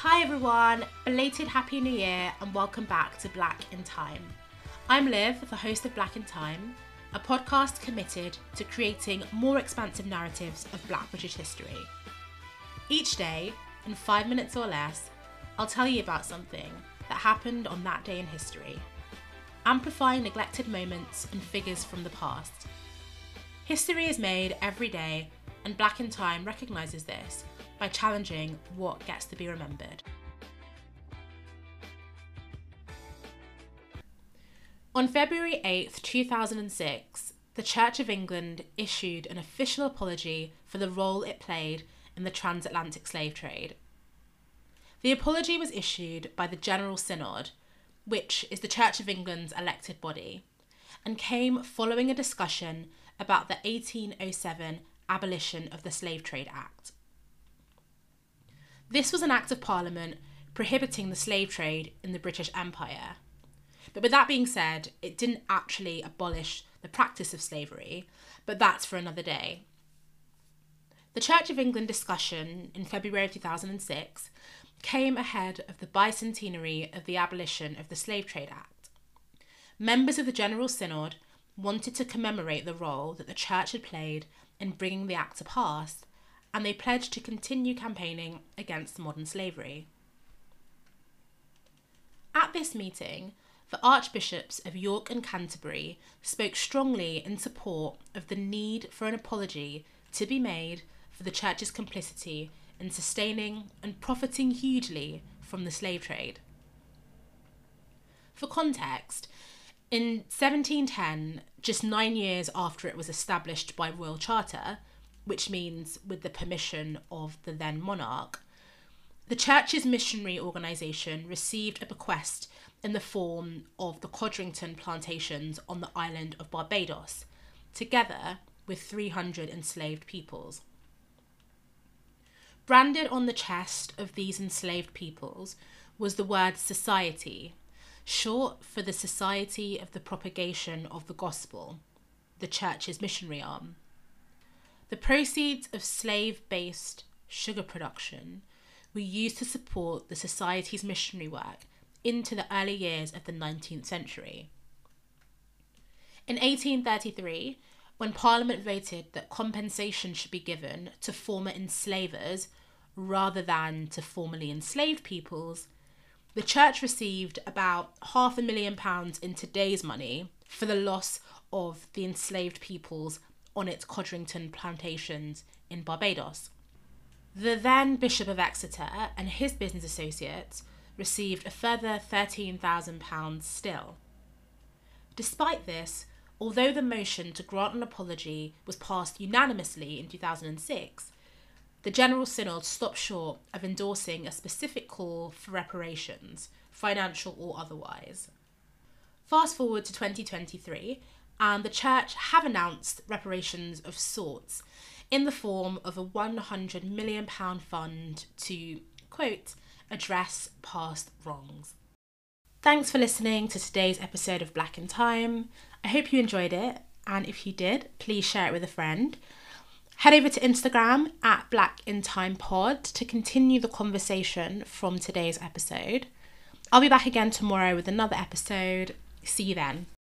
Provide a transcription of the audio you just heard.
Hi everyone, belated Happy New Year and welcome back to Black in Time. I'm Liv, the host of Black in Time, a podcast committed to creating more expansive narratives of Black British history. Each day, in five minutes or less, I'll tell you about something that happened on that day in history, amplifying neglected moments and figures from the past. History is made every day, and Black in Time recognises this by challenging what gets to be remembered. On February 8th, 2006, the Church of England issued an official apology for the role it played in the transatlantic slave trade. The apology was issued by the General Synod, which is the Church of England's elected body, and came following a discussion about the 1807 abolition of the Slave Trade Act. This was an act of parliament prohibiting the slave trade in the British Empire. But with that being said, it didn't actually abolish the practice of slavery, but that's for another day. The Church of England discussion in February of 2006 came ahead of the bicentenary of the abolition of the Slave Trade Act. Members of the General Synod wanted to commemorate the role that the Church had played in bringing the Act to pass and they pledged to continue campaigning against modern slavery. At this meeting, the Archbishops of York and Canterbury spoke strongly in support of the need for an apology to be made for the Church's complicity in sustaining and profiting hugely from the slave trade. For context, in 1710, just nine years after it was established by Royal Charter, which means with the permission of the then monarch, the church's missionary organisation received a bequest in the form of the Codrington plantations on the island of Barbados, together with 300 enslaved peoples. Branded on the chest of these enslaved peoples was the word society, short for the Society of the Propagation of the Gospel, the church's missionary arm. The proceeds of slave based sugar production were used to support the Society's missionary work into the early years of the 19th century. In 1833, when Parliament voted that compensation should be given to former enslavers rather than to formerly enslaved peoples, the church received about half a million pounds in today's money for the loss of the enslaved peoples on its Codrington plantations in Barbados. The then Bishop of Exeter and his business associates received a further £13,000 still. Despite this, although the motion to grant an apology was passed unanimously in 2006, the General Synod stopped short of endorsing a specific call for reparations, financial or otherwise. Fast forward to 2023, and the church have announced reparations of sorts in the form of a 100 million pound fund to quote address past wrongs. Thanks for listening to today's episode of Black in Time. I hope you enjoyed it, and if you did, please share it with a friend. Head over to Instagram at Black in Time Pod to continue the conversation from today's episode. I'll be back again tomorrow with another episode. See you then.